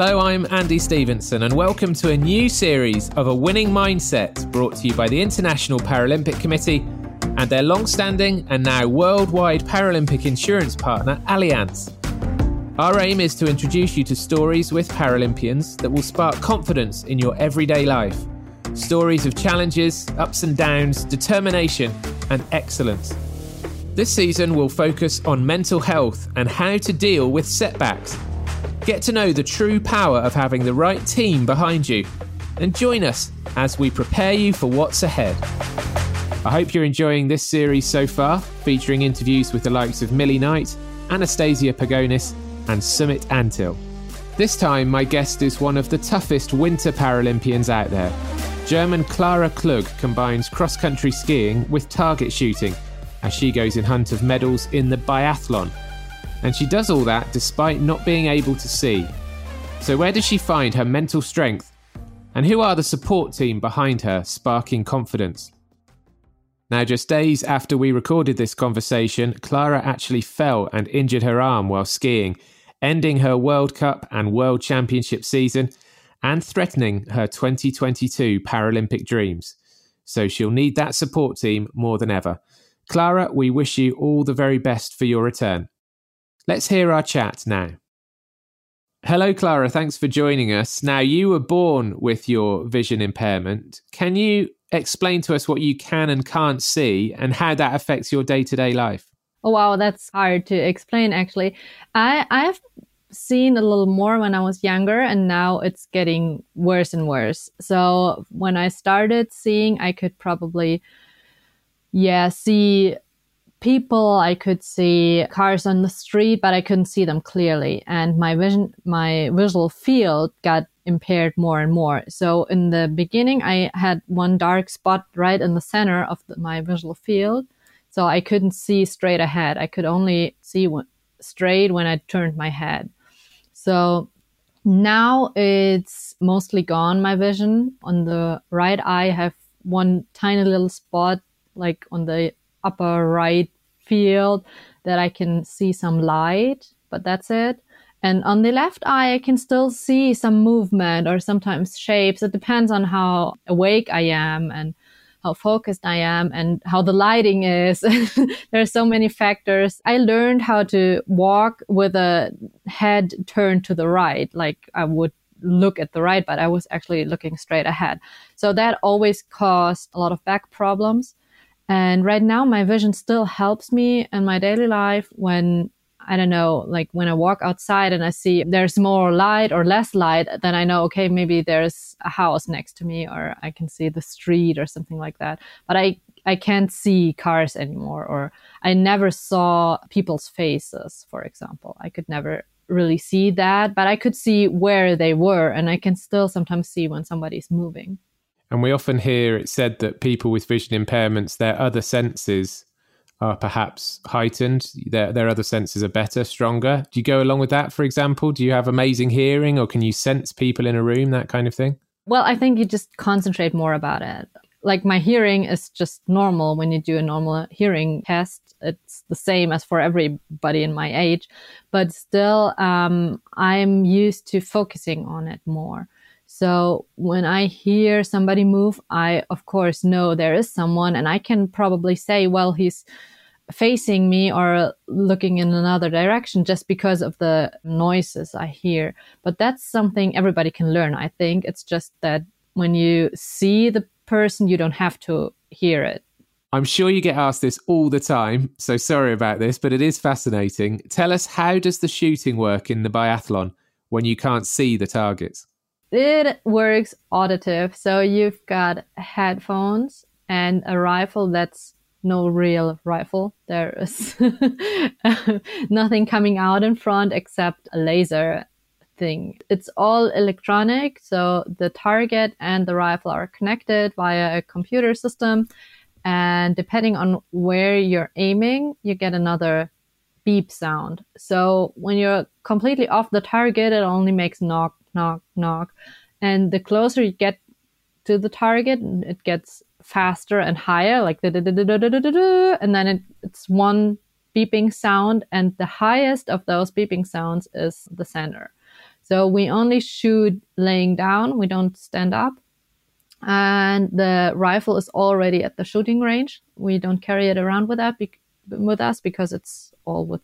Hello, I'm Andy Stevenson, and welcome to a new series of A Winning Mindset brought to you by the International Paralympic Committee and their long standing and now worldwide Paralympic insurance partner, Allianz. Our aim is to introduce you to stories with Paralympians that will spark confidence in your everyday life. Stories of challenges, ups and downs, determination, and excellence. This season will focus on mental health and how to deal with setbacks. Get to know the true power of having the right team behind you and join us as we prepare you for what's ahead. I hope you're enjoying this series so far, featuring interviews with the likes of Millie Knight, Anastasia Pagonis, and Sumit Antil. This time, my guest is one of the toughest winter Paralympians out there. German Clara Klug combines cross country skiing with target shooting as she goes in hunt of medals in the biathlon. And she does all that despite not being able to see. So, where does she find her mental strength? And who are the support team behind her, sparking confidence? Now, just days after we recorded this conversation, Clara actually fell and injured her arm while skiing, ending her World Cup and World Championship season and threatening her 2022 Paralympic dreams. So she'll need that support team more than ever. Clara, we wish you all the very best for your return. Let's hear our chat now. Hello, Clara. Thanks for joining us. Now, you were born with your vision impairment. Can you explain to us what you can and can't see and how that affects your day to day life? Oh, wow. That's hard to explain, actually. I, I've seen a little more when I was younger, and now it's getting worse and worse. So, when I started seeing, I could probably yeah, see people, I could see cars on the street, but I couldn't see them clearly. And my vision, my visual field got impaired more and more. So in the beginning, I had one dark spot right in the center of the, my visual field. So I couldn't see straight ahead. I could only see straight when I turned my head. So now it's mostly gone, my vision. On the right eye, I have one tiny little spot like on the upper right field that I can see some light, but that's it. And on the left eye, I can still see some movement or sometimes shapes. It depends on how awake I am and how focused I am and how the lighting is. there are so many factors. I learned how to walk with a head turned to the right, like I would look at the right, but I was actually looking straight ahead. So that always caused a lot of back problems. And right now, my vision still helps me in my daily life when I don't know, like when I walk outside and I see there's more light or less light, then I know, okay, maybe there's a house next to me or I can see the street or something like that. But I, I can't see cars anymore or I never saw people's faces, for example. I could never really see that, but I could see where they were and I can still sometimes see when somebody's moving. And we often hear it said that people with vision impairments, their other senses are perhaps heightened. Their, their other senses are better, stronger. Do you go along with that, for example? Do you have amazing hearing or can you sense people in a room, that kind of thing? Well, I think you just concentrate more about it. Like my hearing is just normal when you do a normal hearing test. It's the same as for everybody in my age, but still, um, I'm used to focusing on it more. So when I hear somebody move, I of course know there is someone and I can probably say, well, he's facing me or looking in another direction just because of the noises I hear. But that's something everybody can learn. I think it's just that when you see the person, you don't have to hear it. I'm sure you get asked this all the time, so sorry about this, but it is fascinating. Tell us how does the shooting work in the biathlon when you can't see the targets? It works auditive. So you've got headphones and a rifle that's no real rifle. There is nothing coming out in front except a laser thing. It's all electronic. So the target and the rifle are connected via a computer system. And depending on where you're aiming, you get another beep sound. So when you're completely off the target, it only makes knock knock, knock. And the closer you get to the target, it gets faster and higher, like the. and then it, it's one beeping sound, and the highest of those beeping sounds is the center. So we only shoot laying down, we don't stand up. And the rifle is already at the shooting range. We don't carry it around with that be- with us because it's all with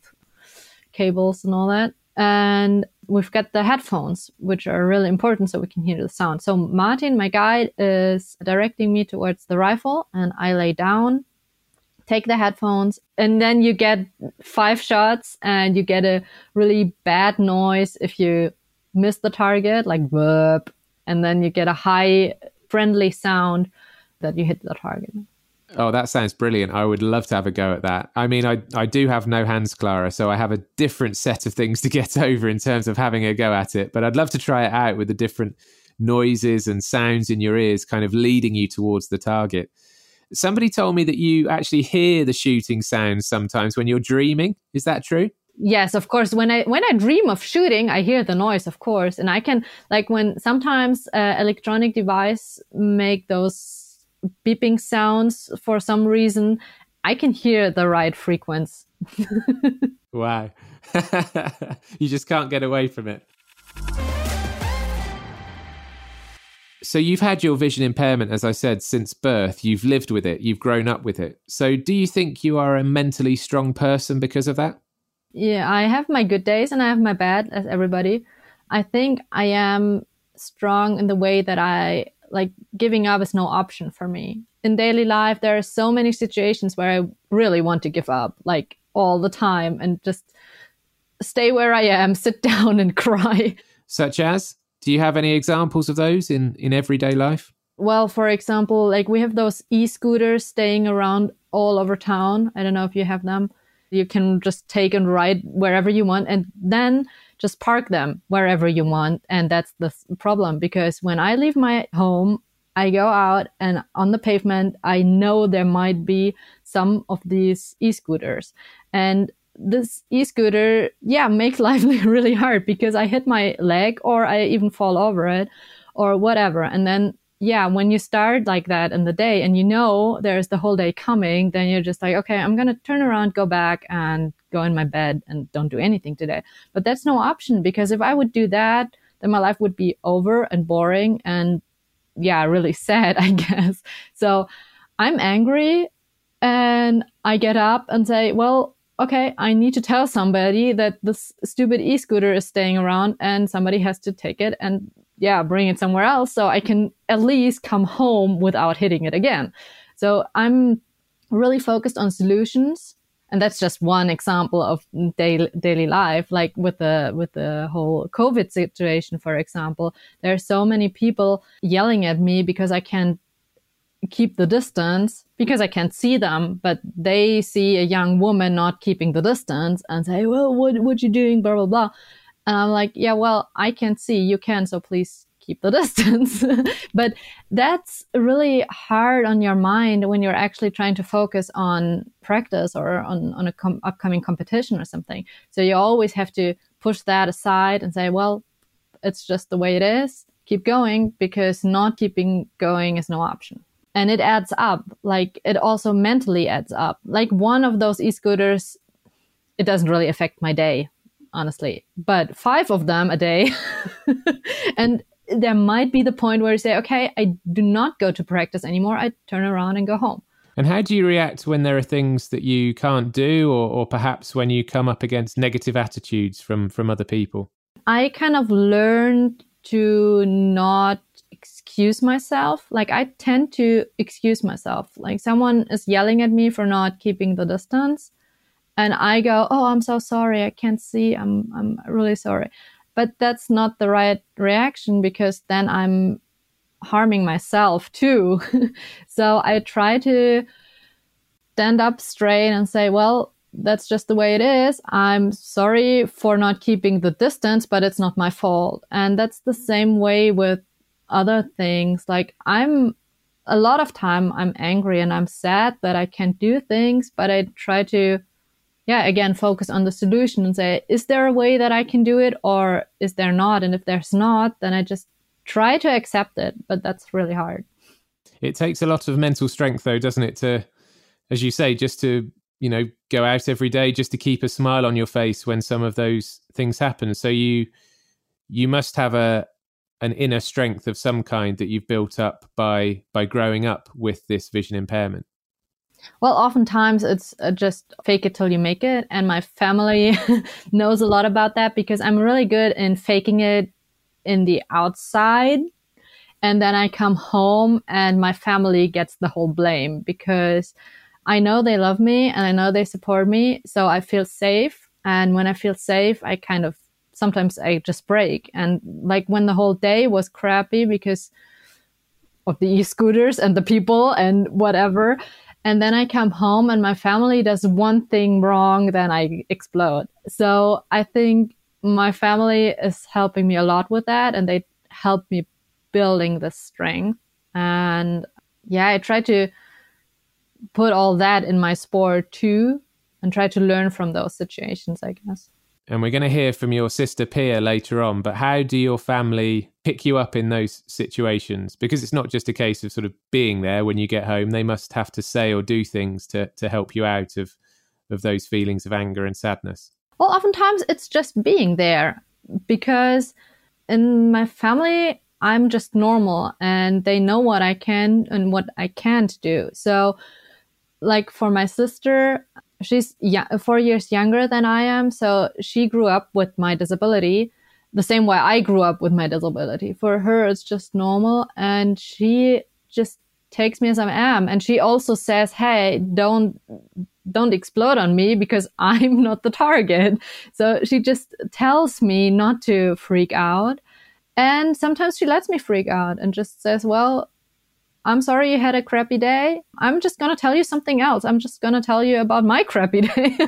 cables and all that. And we've got the headphones, which are really important so we can hear the sound. So Martin, my guide, is directing me towards the rifle and I lay down, take the headphones, and then you get five shots and you get a really bad noise if you miss the target, like burp, and then you get a high friendly sound that you hit the target. Oh, that sounds brilliant. I would love to have a go at that. I mean, I, I do have no hands, Clara, so I have a different set of things to get over in terms of having a go at it. But I'd love to try it out with the different noises and sounds in your ears, kind of leading you towards the target. Somebody told me that you actually hear the shooting sounds sometimes when you're dreaming. Is that true? Yes, of course. When I when I dream of shooting, I hear the noise, of course, and I can like when sometimes uh, electronic device make those beeping sounds for some reason, I can hear the right frequency. wow. you just can't get away from it. So you've had your vision impairment, as I said, since birth. You've lived with it, you've grown up with it. So do you think you are a mentally strong person because of that? Yeah, I have my good days and I have my bad, as everybody. I think I am strong in the way that I like giving up is no option for me. In daily life, there are so many situations where I really want to give up, like all the time, and just stay where I am, sit down and cry. Such as? Do you have any examples of those in, in everyday life? Well, for example, like we have those e scooters staying around all over town. I don't know if you have them. You can just take and ride wherever you want. And then just park them wherever you want. And that's the problem because when I leave my home, I go out and on the pavement, I know there might be some of these e-scooters. And this e-scooter, yeah, makes life really hard because I hit my leg or I even fall over it or whatever. And then yeah, when you start like that in the day and you know there's the whole day coming, then you're just like, okay, I'm going to turn around, go back and go in my bed and don't do anything today. But that's no option because if I would do that, then my life would be over and boring and yeah, really sad, I guess. So I'm angry and I get up and say, well, okay, I need to tell somebody that this stupid e-scooter is staying around and somebody has to take it and yeah, bring it somewhere else so I can at least come home without hitting it again. So I'm really focused on solutions. And that's just one example of daily, daily life. Like with the, with the whole COVID situation, for example, there are so many people yelling at me because I can't keep the distance because I can't see them, but they see a young woman not keeping the distance and say, well, what, what you doing? Blah, blah, blah. And I'm like, yeah, well, I can't see, you can, so please keep the distance. but that's really hard on your mind when you're actually trying to focus on practice or on, on a com- upcoming competition or something. So you always have to push that aside and say, well, it's just the way it is. Keep going because not keeping going is no option. And it adds up. Like it also mentally adds up. Like one of those e-scooters, it doesn't really affect my day honestly, but five of them a day. and there might be the point where you say, okay, I do not go to practice anymore. I turn around and go home. And how do you react when there are things that you can't do, or, or perhaps when you come up against negative attitudes from, from other people? I kind of learned to not excuse myself. Like I tend to excuse myself. Like someone is yelling at me for not keeping the distance and I go, "Oh, I'm so sorry. I can't see. I'm I'm really sorry." But that's not the right reaction because then I'm harming myself too. so I try to stand up straight and say, "Well, that's just the way it is. I'm sorry for not keeping the distance, but it's not my fault." And that's the same way with other things. Like I'm a lot of time I'm angry and I'm sad that I can't do things, but I try to yeah, again, focus on the solution and say, is there a way that I can do it or is there not? And if there's not, then I just try to accept it. But that's really hard. It takes a lot of mental strength, though, doesn't it? To, as you say, just to, you know, go out every day, just to keep a smile on your face when some of those things happen. So you, you must have a an inner strength of some kind that you've built up by by growing up with this vision impairment. Well, oftentimes it's uh, just fake it till you make it. And my family knows a lot about that because I'm really good in faking it in the outside. And then I come home and my family gets the whole blame because I know they love me and I know they support me. So I feel safe. And when I feel safe, I kind of sometimes I just break. And like when the whole day was crappy because of the e-scooters and the people and whatever. And then I come home and my family does one thing wrong, then I explode. So I think my family is helping me a lot with that and they help me building the strength. And yeah, I try to put all that in my sport too and try to learn from those situations, I guess and we're going to hear from your sister Pia later on. But how do your family pick you up in those situations? Because it's not just a case of sort of being there when you get home. They must have to say or do things to to help you out of of those feelings of anger and sadness. Well, oftentimes it's just being there because in my family I'm just normal and they know what I can and what I can't do. So like for my sister, she's yeah, four years younger than I am. So she grew up with my disability the same way I grew up with my disability. For her, it's just normal. And she just takes me as I am. And she also says, Hey, don't, don't explode on me because I'm not the target. So she just tells me not to freak out. And sometimes she lets me freak out and just says, well, I'm sorry you had a crappy day. I'm just going to tell you something else. I'm just going to tell you about my crappy day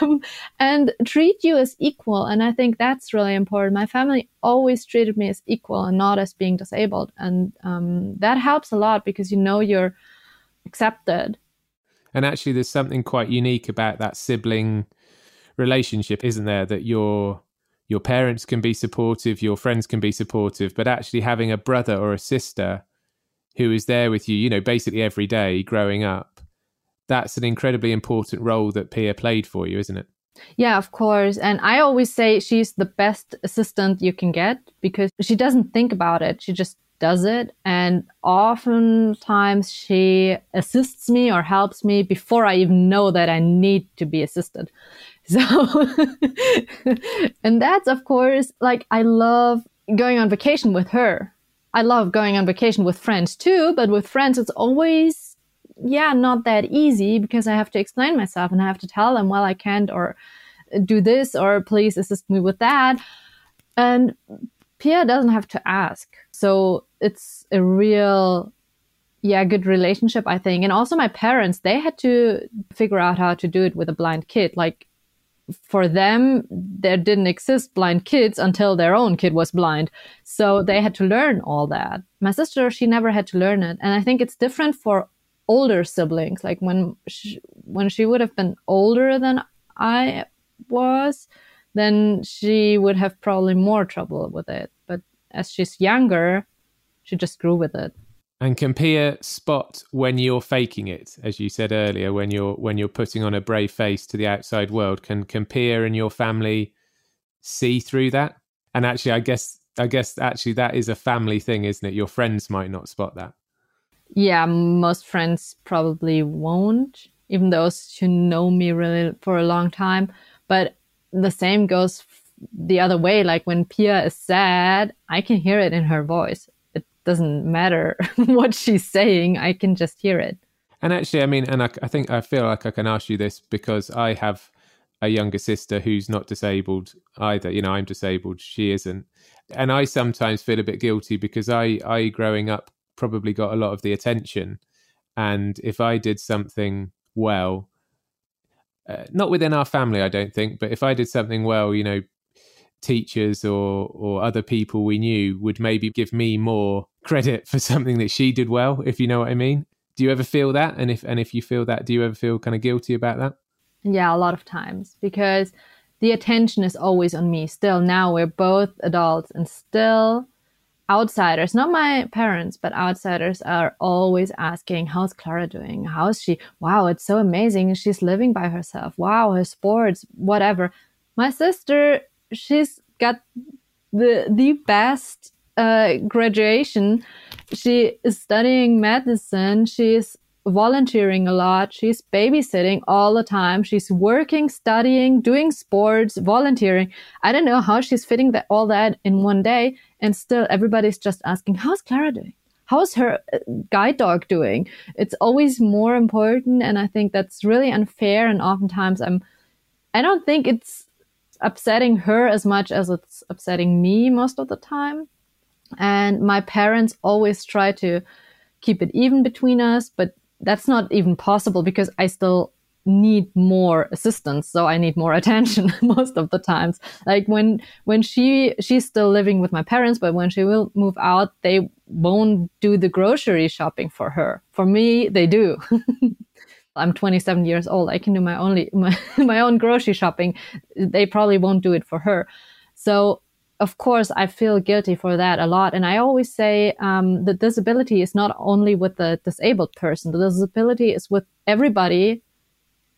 um, and treat you as equal. And I think that's really important. My family always treated me as equal and not as being disabled. And um, that helps a lot because you know you're accepted. And actually, there's something quite unique about that sibling relationship, isn't there? That your your parents can be supportive, your friends can be supportive, but actually having a brother or a sister who is there with you, you know, basically every day growing up, that's an incredibly important role that Pia played for you, isn't it? Yeah, of course. And I always say she's the best assistant you can get because she doesn't think about it. She just does it. And oftentimes she assists me or helps me before I even know that I need to be assisted. So, and that's of course like I love going on vacation with her I love going on vacation with friends too, but with friends, it's always, yeah, not that easy because I have to explain myself and I have to tell them, well, I can't or do this or please assist me with that. And Pia doesn't have to ask. So it's a real, yeah, good relationship, I think. And also my parents, they had to figure out how to do it with a blind kid. Like for them, there didn't exist blind kids until their own kid was blind. So they had to learn all that. My sister, she never had to learn it. And I think it's different for older siblings. Like when she, when she would have been older than I was, then she would have probably more trouble with it. But as she's younger, she just grew with it. And can Pia spot when you're faking it, as you said earlier, when you're when you're putting on a brave face to the outside world? Can Pia and your family see through that? And actually, I guess I guess actually that is a family thing, isn't it? Your friends might not spot that. Yeah, most friends probably won't, even those who know me really for a long time. But the same goes the other way. Like when Pia is sad, I can hear it in her voice doesn't matter what she's saying. I can just hear it. And actually, I mean, and I, I think I feel like I can ask you this because I have a younger sister who's not disabled either. You know, I'm disabled, she isn't. And I sometimes feel a bit guilty because I, I growing up, probably got a lot of the attention. And if I did something well, uh, not within our family, I don't think, but if I did something well, you know, teachers or or other people we knew would maybe give me more credit for something that she did well if you know what i mean. Do you ever feel that? And if and if you feel that do you ever feel kind of guilty about that? Yeah a lot of times because the attention is always on me. Still now we're both adults and still outsiders not my parents but outsiders are always asking how's clara doing? How's she? Wow it's so amazing. She's living by herself. Wow her sports whatever. My sister she's got the the best uh, graduation. She is studying medicine. She's volunteering a lot. She's babysitting all the time. She's working, studying, doing sports, volunteering. I don't know how she's fitting that all that in one day. And still, everybody's just asking, "How's Clara doing? How's her uh, guide dog doing?" It's always more important, and I think that's really unfair. And oftentimes, I'm, I don't think it's upsetting her as much as it's upsetting me most of the time. And my parents always try to keep it even between us, but that's not even possible because I still need more assistance so i need more attention most of the times. Like when when she she's still living with my parents but when she will move out they won't do the grocery shopping for her. For me they do. I'm 27 years old. I can do my only my, my own grocery shopping. They probably won't do it for her. So of course, I feel guilty for that a lot. And I always say um, the disability is not only with the disabled person, the disability is with everybody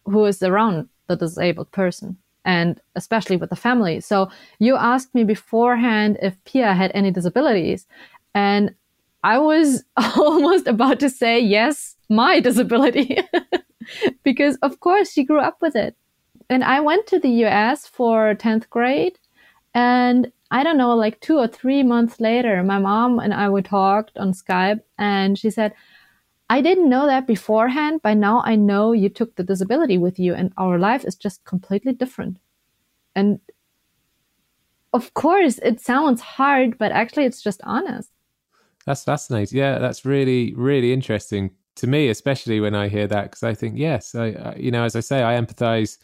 who is around the disabled person and especially with the family. So you asked me beforehand if Pia had any disabilities. And I was almost about to say, yes, my disability. because of course she grew up with it. And I went to the US for 10th grade and I don't know, like two or three months later, my mom and I we talked on Skype and she said, I didn't know that beforehand. but now I know you took the disability with you and our life is just completely different. And of course it sounds hard, but actually it's just honest. That's fascinating. Yeah, that's really, really interesting to me, especially when I hear that, because I think, yes, I, I, you know, as I say, I empathize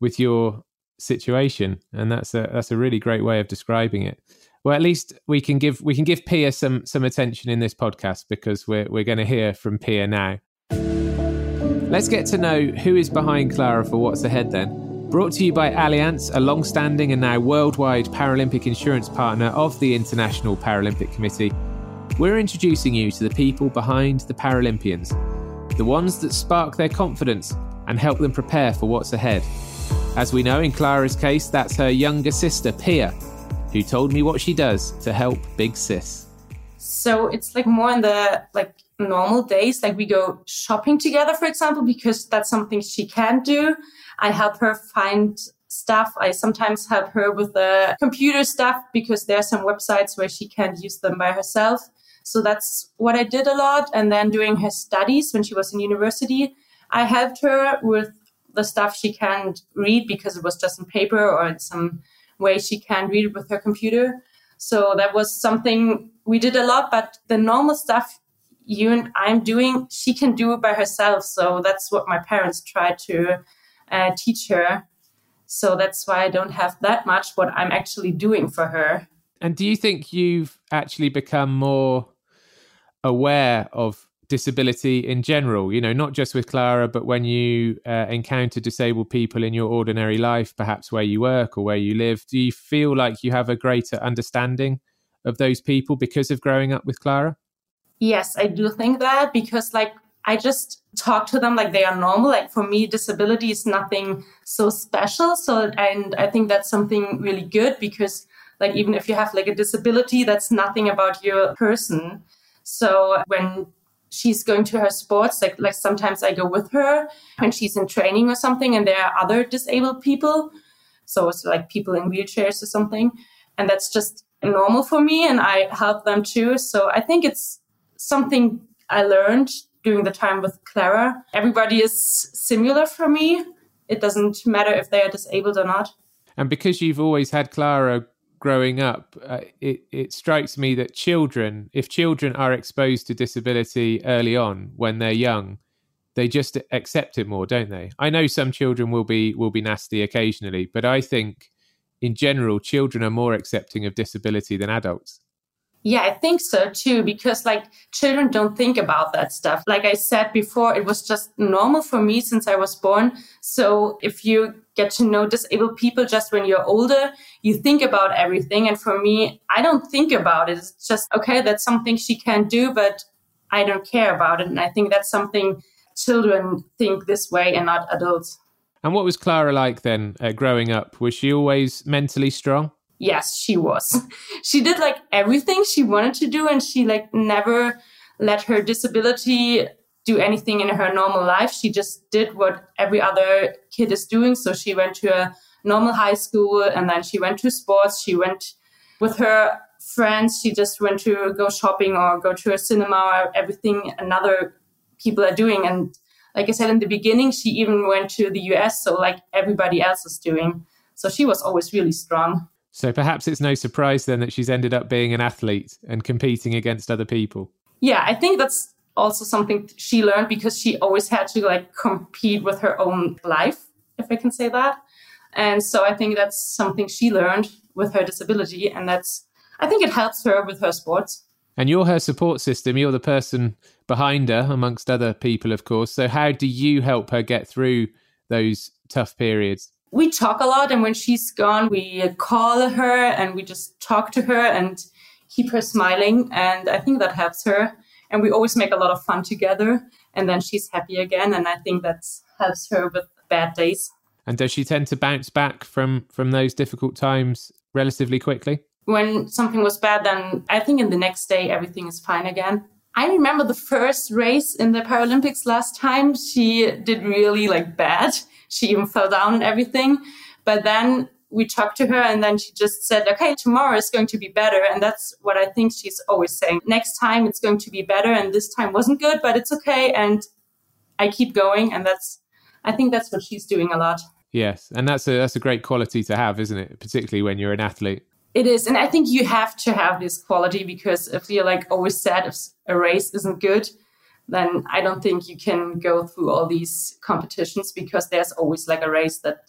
with your situation, and that's a that's a really great way of describing it. Well, at least we can give we can give Pia some some attention in this podcast because we're we're going to hear from Pia now. Let's get to know who is behind Clara for what's ahead then. Brought to you by Allianz, a long standing and now worldwide Paralympic insurance partner of the International Paralympic Committee. We're introducing you to the people behind the Paralympians, the ones that spark their confidence and help them prepare for what's ahead. As we know in Clara's case, that's her younger sister, Pia, who told me what she does to help Big Sis. So it's like more in the like normal days, like we go shopping together, for example, because that's something she can do. I help her find stuff. I sometimes help her with the computer stuff because there are some websites where she can't use them by herself. So that's what I did a lot. And then during her studies when she was in university, I helped her with the stuff she can't read because it was just in paper or in some way she can't read it with her computer. So that was something we did a lot, but the normal stuff you and I'm doing, she can do it by herself. So that's what my parents tried to uh, teach her. So that's why I don't have that much what I'm actually doing for her. And do you think you've actually become more aware of disability in general you know not just with clara but when you uh, encounter disabled people in your ordinary life perhaps where you work or where you live do you feel like you have a greater understanding of those people because of growing up with clara? Yes i do think that because like i just talk to them like they are normal. Like for me disability is nothing so special. So and i think that's something really good because like even if you have like a disability that's nothing about your person. So when she's going to her sports like like sometimes i go with her when she's in training or something and there are other disabled people. So it's like people in wheelchairs or something. And that's just normal for me and i help them too. So i think it's something i learned during the time with clara. Everybody is similar for me. It doesn't matter if they are disabled or not. And because you've always had clara growing up, uh, it, it strikes me that children, if children are exposed to disability early on when they're young, they just accept it more, don't they? I know some children will be will be nasty occasionally, but I think in general, children are more accepting of disability than adults. Yeah, I think so too, because like children don't think about that stuff. Like I said before, it was just normal for me since I was born. So if you get to know disabled people just when you're older, you think about everything. And for me, I don't think about it. It's just, okay, that's something she can do, but I don't care about it. And I think that's something children think this way and not adults. And what was Clara like then uh, growing up? Was she always mentally strong? Yes, she was. she did like everything she wanted to do and she like never let her disability do anything in her normal life. She just did what every other kid is doing. So she went to a normal high school and then she went to sports. She went with her friends. She just went to go shopping or go to a cinema or everything another people are doing. And like I said in the beginning, she even went to the US. So like everybody else is doing. So she was always really strong. So perhaps it's no surprise then that she's ended up being an athlete and competing against other people. Yeah, I think that's also something she learned because she always had to like compete with her own life, if I can say that. And so I think that's something she learned with her disability. And that's, I think it helps her with her sports. And you're her support system. You're the person behind her, amongst other people, of course. So, how do you help her get through those tough periods? We talk a lot. And when she's gone, we call her and we just talk to her and keep her smiling. And I think that helps her and we always make a lot of fun together and then she's happy again and i think that helps her with bad days and does she tend to bounce back from from those difficult times relatively quickly when something was bad then i think in the next day everything is fine again i remember the first race in the paralympics last time she did really like bad she even fell down and everything but then we talked to her and then she just said, okay, tomorrow is going to be better. And that's what I think she's always saying. Next time it's going to be better. And this time wasn't good, but it's okay. And I keep going. And that's, I think that's what she's doing a lot. Yes. And that's a, that's a great quality to have, isn't it? Particularly when you're an athlete. It is. And I think you have to have this quality because if you're like always sad if a race isn't good, then I don't think you can go through all these competitions because there's always like a race that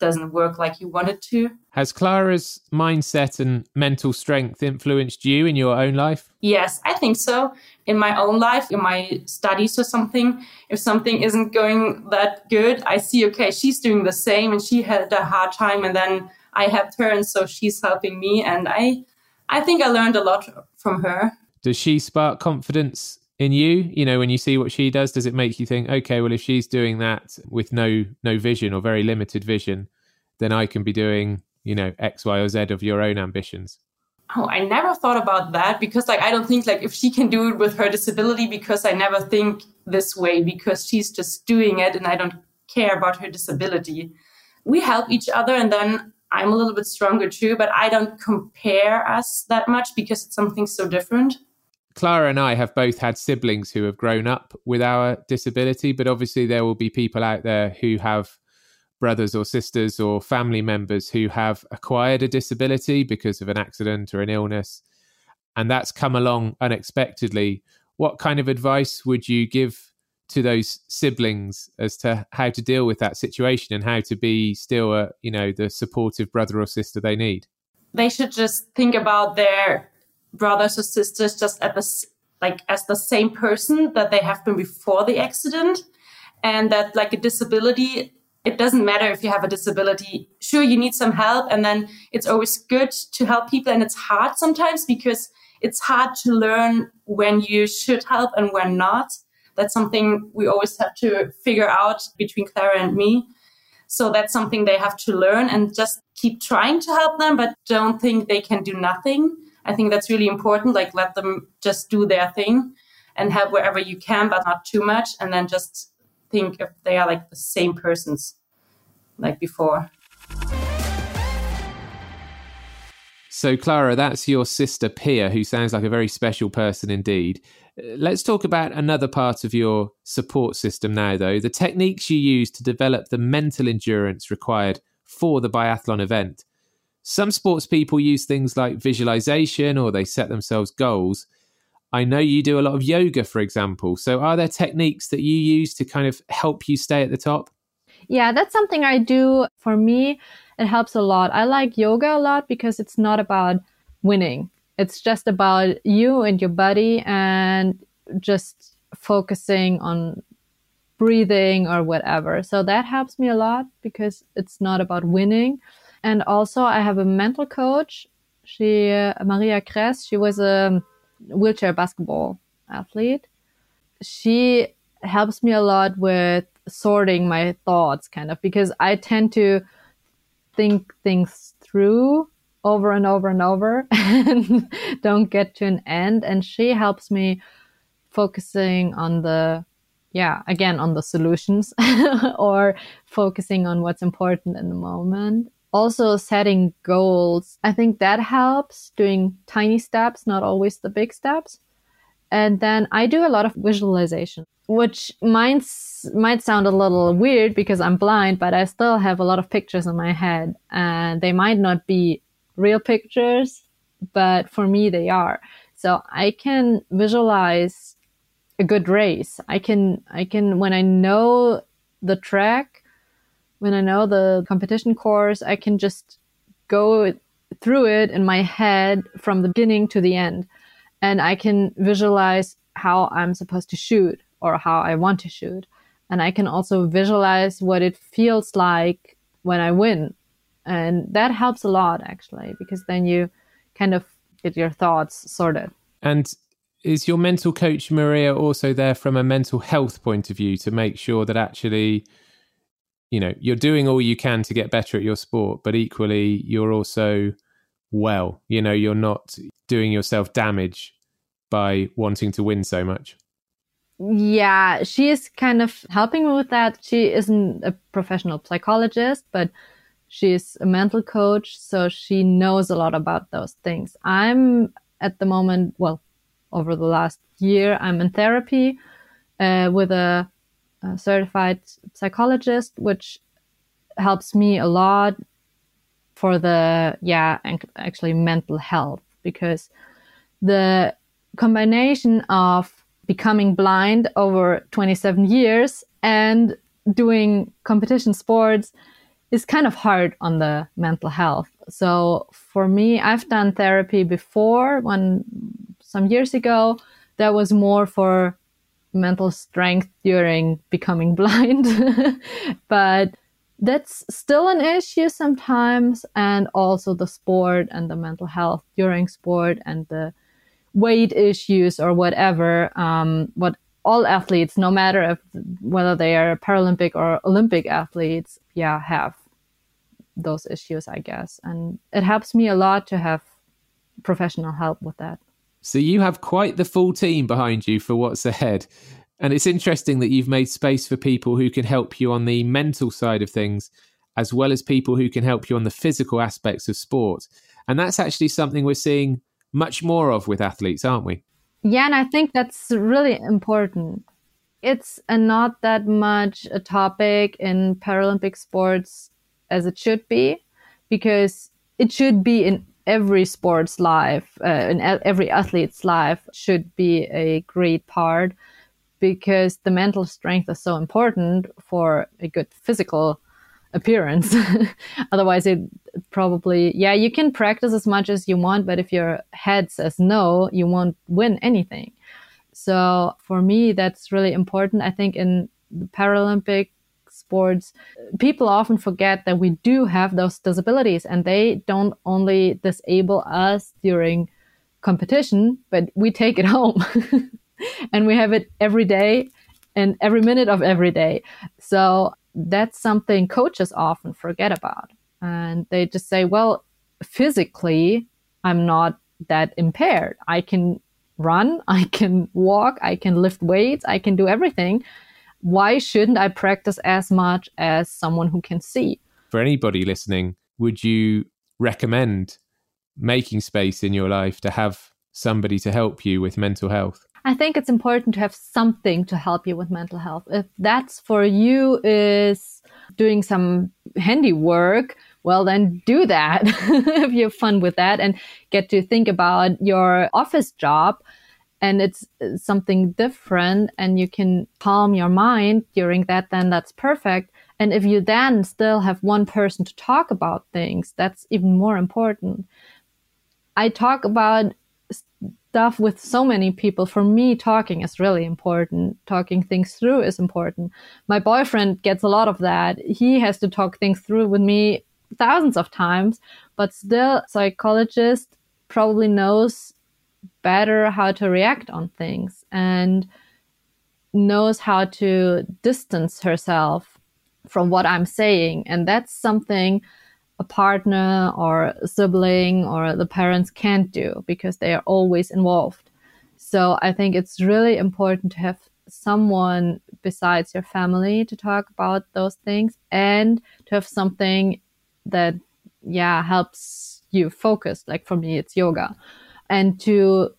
doesn't work like you want it to. Has Clara's mindset and mental strength influenced you in your own life? Yes, I think so. In my own life, in my studies or something, if something isn't going that good, I see, okay, she's doing the same and she had a hard time and then I helped her and so she's helping me and I I think I learned a lot from her. Does she spark confidence in you you know when you see what she does does it make you think okay well if she's doing that with no no vision or very limited vision then i can be doing you know x y or z of your own ambitions oh i never thought about that because like i don't think like if she can do it with her disability because i never think this way because she's just doing it and i don't care about her disability. We help each other and then i'm a little bit stronger too but i don't compare us that much because it's something so different Clara and I have both had siblings who have grown up with our disability, but obviously there will be people out there who have brothers or sisters or family members who have acquired a disability because of an accident or an illness, and that's come along unexpectedly. What kind of advice would you give to those siblings as to how to deal with that situation and how to be still a, you know, the supportive brother or sister they need? They should just think about their brothers or sisters just at the like as the same person that they have been before the accident. And that like a disability it doesn't matter if you have a disability. Sure you need some help and then it's always good to help people and it's hard sometimes because it's hard to learn when you should help and when not. That's something we always have to figure out between clara and me. So that's something they have to learn and just keep trying to help them but don't think they can do nothing I think that's really important. Like let them just do their thing and help wherever you can, but not too much. And then just think if they are like the same persons like before. So, Clara, that's your sister Pia, who sounds like a very special person indeed. Uh, let's talk about another part of your support system now, though the techniques you use to develop the mental endurance required for the biathlon event. Some sports people use things like visualization or they set themselves goals. I know you do a lot of yoga, for example. So, are there techniques that you use to kind of help you stay at the top? Yeah, that's something I do. For me, it helps a lot. I like yoga a lot because it's not about winning, it's just about you and your body and just focusing on breathing or whatever. So, that helps me a lot because it's not about winning. And also, I have a mental coach. She, Maria Kress, she was a wheelchair basketball athlete. She helps me a lot with sorting my thoughts, kind of, because I tend to think things through over and over and over and don't get to an end. And she helps me focusing on the, yeah, again, on the solutions or focusing on what's important in the moment. Also setting goals. I think that helps doing tiny steps, not always the big steps. And then I do a lot of visualization, which might, might sound a little weird because I'm blind, but I still have a lot of pictures in my head and they might not be real pictures, but for me, they are. So I can visualize a good race. I can, I can, when I know the track, when I know the competition course, I can just go through it in my head from the beginning to the end and I can visualize how I'm supposed to shoot or how I want to shoot. And I can also visualize what it feels like when I win. And that helps a lot actually, because then you kind of get your thoughts sorted. And is your mental coach, Maria, also there from a mental health point of view to make sure that actually, you know, you're doing all you can to get better at your sport, but equally you're also well. You know, you're not doing yourself damage by wanting to win so much. Yeah, she is kind of helping me with that. She isn't a professional psychologist, but she's a mental coach, so she knows a lot about those things. I'm at the moment, well, over the last year, I'm in therapy uh, with a, a certified psychologist, which helps me a lot for the yeah actually mental health because the combination of becoming blind over 27 years and doing competition sports is kind of hard on the mental health. So for me, I've done therapy before when some years ago that was more for mental strength during becoming blind. but that's still an issue sometimes and also the sport and the mental health during sport and the weight issues or whatever um, what all athletes no matter if whether they are paralympic or olympic athletes yeah have those issues i guess and it helps me a lot to have professional help with that so you have quite the full team behind you for what's ahead and it's interesting that you've made space for people who can help you on the mental side of things, as well as people who can help you on the physical aspects of sport. And that's actually something we're seeing much more of with athletes, aren't we? Yeah, and I think that's really important. It's not that much a topic in Paralympic sports as it should be, because it should be in every sport's life, uh, in every athlete's life, should be a great part because the mental strength is so important for a good physical appearance. Otherwise, it probably, yeah, you can practice as much as you want, but if your head says no, you won't win anything. So for me, that's really important. I think in the Paralympic sports, people often forget that we do have those disabilities and they don't only disable us during competition, but we take it home. and we have it every day and every minute of every day. So that's something coaches often forget about. And they just say, well, physically, I'm not that impaired. I can run, I can walk, I can lift weights, I can do everything. Why shouldn't I practice as much as someone who can see? For anybody listening, would you recommend making space in your life to have somebody to help you with mental health? I think it's important to have something to help you with mental health. If that's for you is doing some handiwork, well, then do that if you have fun with that and get to think about your office job and it's something different and you can calm your mind during that, then that's perfect. And if you then still have one person to talk about things, that's even more important. I talk about stuff with so many people, for me, talking is really important. Talking things through is important. My boyfriend gets a lot of that. He has to talk things through with me thousands of times, but still, psychologist probably knows better how to react on things and knows how to distance herself from what I'm saying. And that's something a partner or a sibling or the parents can't do because they are always involved. So I think it's really important to have someone besides your family to talk about those things and to have something that, yeah, helps you focus. Like for me, it's yoga. And to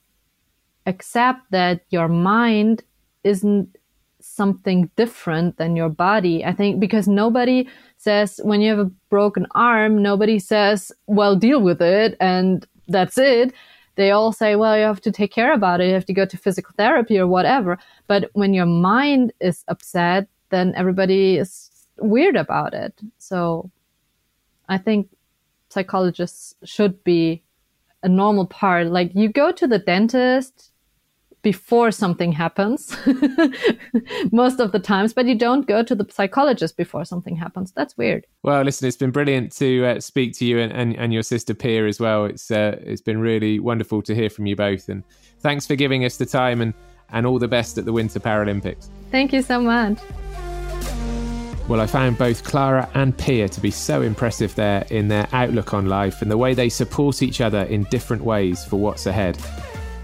accept that your mind isn't something different than your body. I think because nobody says when you have a broken arm, nobody says, well, deal with it and that's it. They all say, well, you have to take care about it. You have to go to physical therapy or whatever. But when your mind is upset, then everybody is weird about it. So I think psychologists should be a normal part. Like you go to the dentist, before something happens most of the times, but you don't go to the psychologist before something happens. That's weird. Well, listen, it's been brilliant to uh, speak to you and, and, and, your sister Pia as well. It's uh, it's been really wonderful to hear from you both, and thanks for giving us the time and and all the best at the Winter Paralympics. Thank you so much. Well, I found both Clara and Pia to be so impressive there in their outlook on life and the way they support each other in different ways for what's ahead.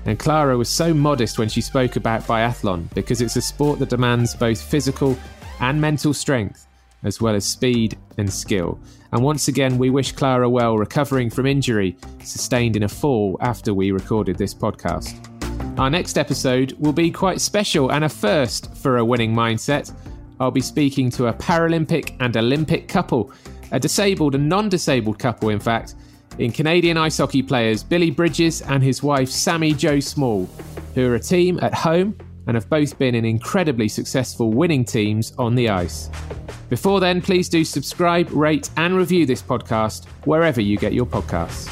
And Clara was so modest when she spoke about biathlon because it's a sport that demands both physical and mental strength, as well as speed and skill. And once again, we wish Clara well recovering from injury sustained in a fall after we recorded this podcast. Our next episode will be quite special and a first for a winning mindset. I'll be speaking to a Paralympic and Olympic couple, a disabled and non disabled couple, in fact, in Canadian ice hockey players Billy Bridges and his wife Sami Jo Small, who are a team at home and have both been in incredibly successful winning teams on the ice. Before then, please do subscribe, rate, and review this podcast wherever you get your podcasts.